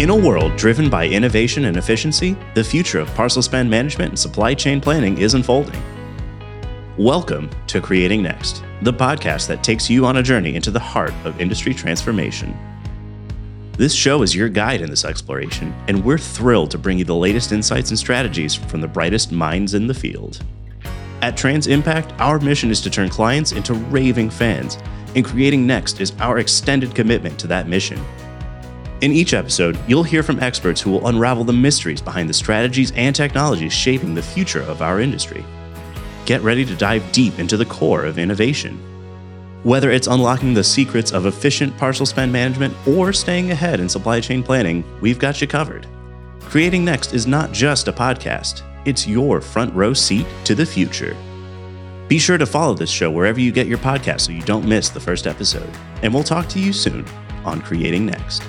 In a world driven by innovation and efficiency, the future of parcel spend management and supply chain planning is unfolding. Welcome to Creating Next, the podcast that takes you on a journey into the heart of industry transformation. This show is your guide in this exploration, and we're thrilled to bring you the latest insights and strategies from the brightest minds in the field. At TransImpact, our mission is to turn clients into raving fans, and Creating Next is our extended commitment to that mission. In each episode, you'll hear from experts who will unravel the mysteries behind the strategies and technologies shaping the future of our industry. Get ready to dive deep into the core of innovation. Whether it's unlocking the secrets of efficient parcel spend management or staying ahead in supply chain planning, we've got you covered. Creating Next is not just a podcast, it's your front row seat to the future. Be sure to follow this show wherever you get your podcast so you don't miss the first episode. And we'll talk to you soon on Creating Next.